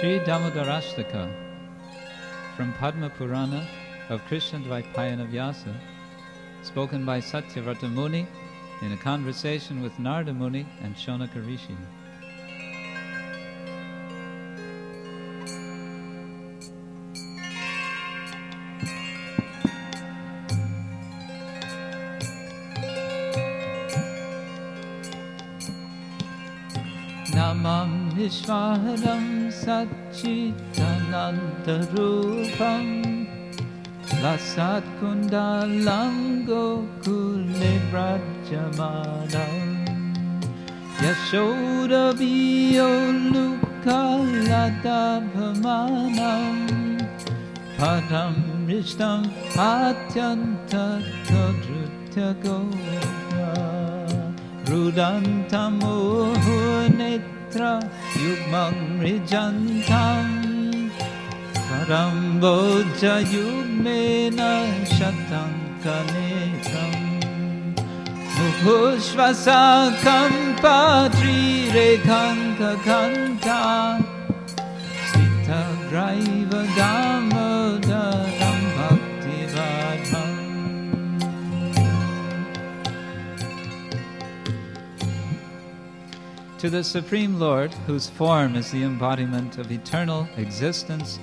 Sri Damodarashtaka from Padma Purana of Krishna Dvaipayana Vyasa, spoken by Satyavrata Muni in a conversation with Narada Muni and Shonaka Rishi. स्वाहरं सच्चित्तरूपं लत्कुण्डलं गोकुले व्रजमानम् यशौरवीयो लुकलभमानम् पदं मृष्टम् अत्यन्तकृत्यगो रुदन्तमोहो नित्य युमं मृजन्तं। करम्बोजयुग्मेन शतं कमेकं भुभुष्वसाकं पात्रीरेखङ्कघण्टा। स्थितग्रैव Damodar To the Supreme Lord, whose form is the embodiment of eternal existence,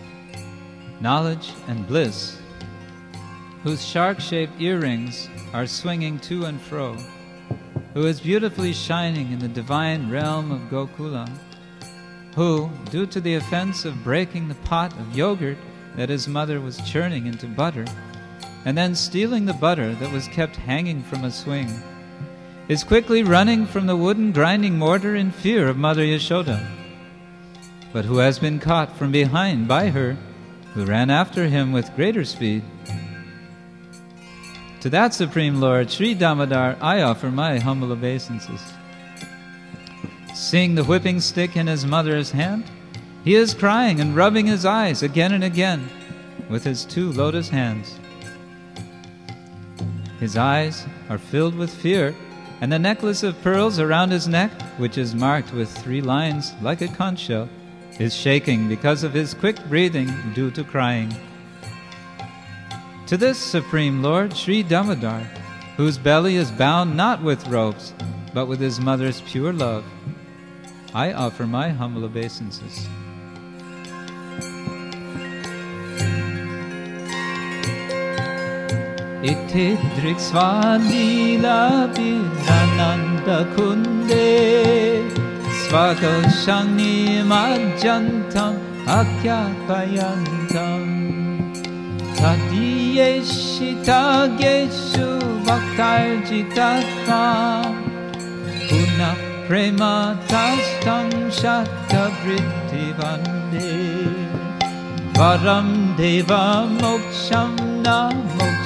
knowledge, and bliss, whose shark shaped earrings are swinging to and fro, who is beautifully shining in the divine realm of Gokula, who, due to the offense of breaking the pot of yogurt that his mother was churning into butter, and then stealing the butter that was kept hanging from a swing, is quickly running from the wooden grinding mortar in fear of Mother Yashoda, but who has been caught from behind by her, who ran after him with greater speed. To that Supreme Lord, Sri Damodar, I offer my humble obeisances. Seeing the whipping stick in his mother's hand, he is crying and rubbing his eyes again and again with his two lotus hands. His eyes are filled with fear, and the necklace of pearls around his neck, which is marked with three lines like a conch shell, is shaking because of his quick breathing due to crying. To this Supreme Lord, Sri Damodar, whose belly is bound not with ropes, but with his mother's pure love, I offer my humble obeisances. इत्थिदृक्स्वादीनापि ननन्दकुन्दे। स्वदशनिमजन्तम् अख्यापयन्तम् तदीयेषितागेषु वक्तार्जितः पुनः प्रेमथाष्टं शतवृद्धिवन्दे वरं देवमोक्षं न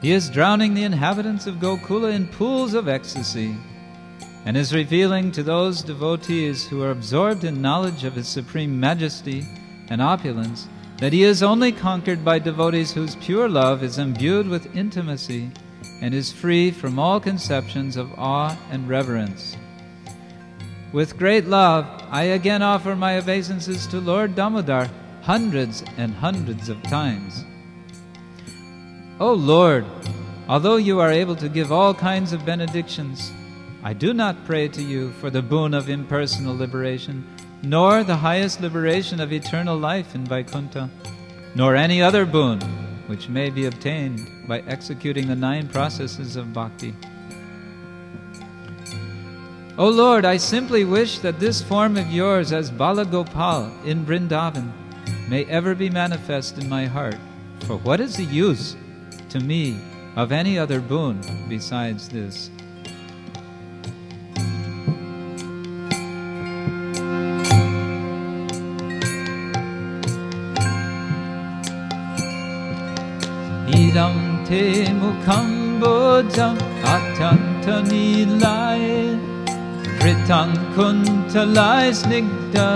he is drowning the inhabitants of Gokula in pools of ecstasy and is revealing to those devotees who are absorbed in knowledge of his supreme majesty and opulence that he is only conquered by devotees whose pure love is imbued with intimacy and is free from all conceptions of awe and reverence. With great love, I again offer my obeisances to Lord Damodar hundreds and hundreds of times. O Lord, although you are able to give all kinds of benedictions, I do not pray to you for the boon of impersonal liberation, nor the highest liberation of eternal life in Vaikuntha, nor any other boon which may be obtained by executing the nine processes of bhakti. O Lord, I simply wish that this form of yours as Balagopal in Vrindavan may ever be manifest in my heart. For what is the use to me of any other boon besides this. Idam te mukham bodham Pritam kuntalai snigda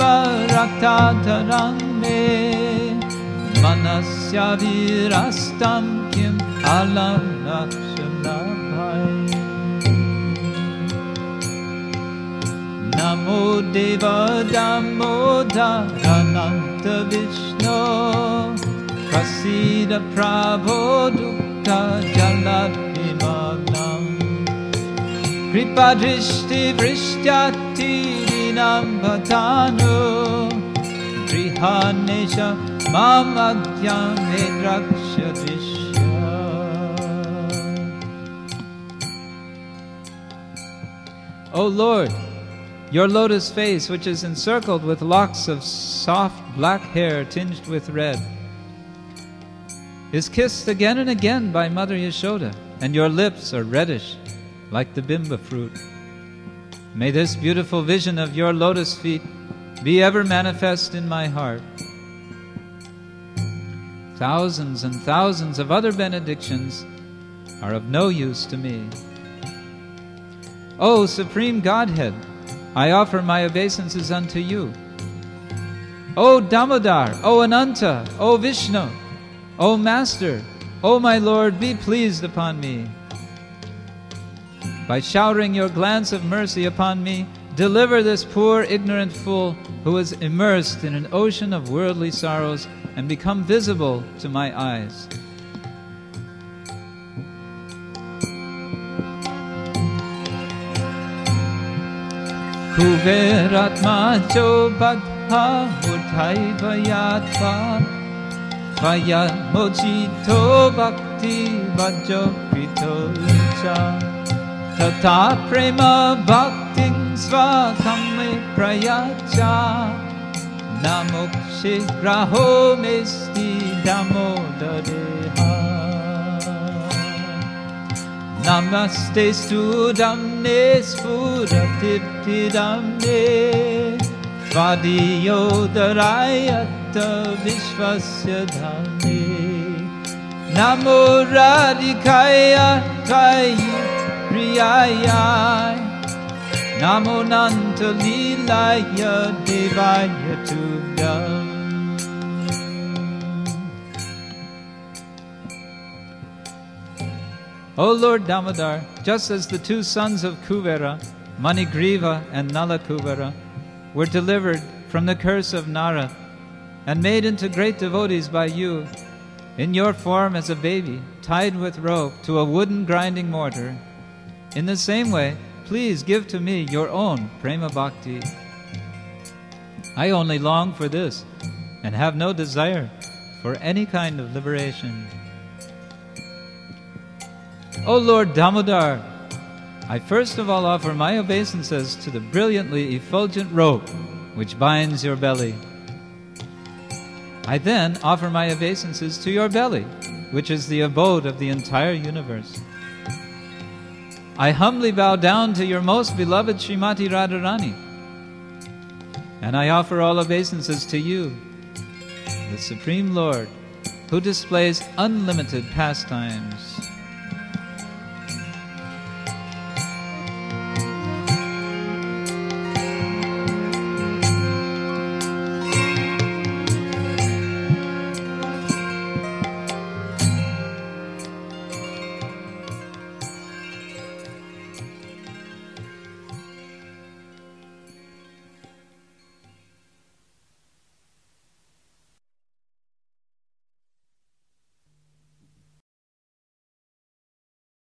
raktatarang me Manasya virastam kim alanakshalabai Namo Deva Damodarananta Vishnu. Prasida Prabho Dukha Jaladvimagnam Kripa Drishti Vrishyati Dinam Bhatanu Grihanesha Mamagyam Edraksha Drishya. O Lord, your lotus face, which is encircled with locks of soft black hair tinged with red, is kissed again and again by Mother Yashoda, and your lips are reddish like the bimba fruit. May this beautiful vision of your lotus feet be ever manifest in my heart. Thousands and thousands of other benedictions are of no use to me. O Supreme Godhead, I offer my obeisances unto you. O Damodar, O Ananta, O Vishnu, O Master, O my Lord, be pleased upon me. By showering your glance of mercy upon me, deliver this poor ignorant fool who is immersed in an ocean of worldly sorrows and become visible to my eyes. Kuveratmacho Bhagha Murthai Vayatva Vaya Mojito Bhakti Vajo तथा प्रेमभक्तिं स्वप्रया न मुक्षिप्रहो मे स्थि नमोदरे नमस्ते स्फुरं ने स्फुरतिदरायत्त विश्वस्य धन्ये नमो राधिकाय त्वयि Namo Nanta Devaya O Lord Damodar, just as the two sons of Kuvera, Manigriva and Nalakuvera, were delivered from the curse of Nara and made into great devotees by you, in your form as a baby, tied with rope to a wooden grinding mortar, in the same way, please give to me your own prema bhakti. I only long for this and have no desire for any kind of liberation. O Lord Damodar, I first of all offer my obeisances to the brilliantly effulgent rope which binds your belly. I then offer my obeisances to your belly, which is the abode of the entire universe. I humbly bow down to your most beloved Srimati Radharani, and I offer all obeisances to you, the Supreme Lord, who displays unlimited pastimes.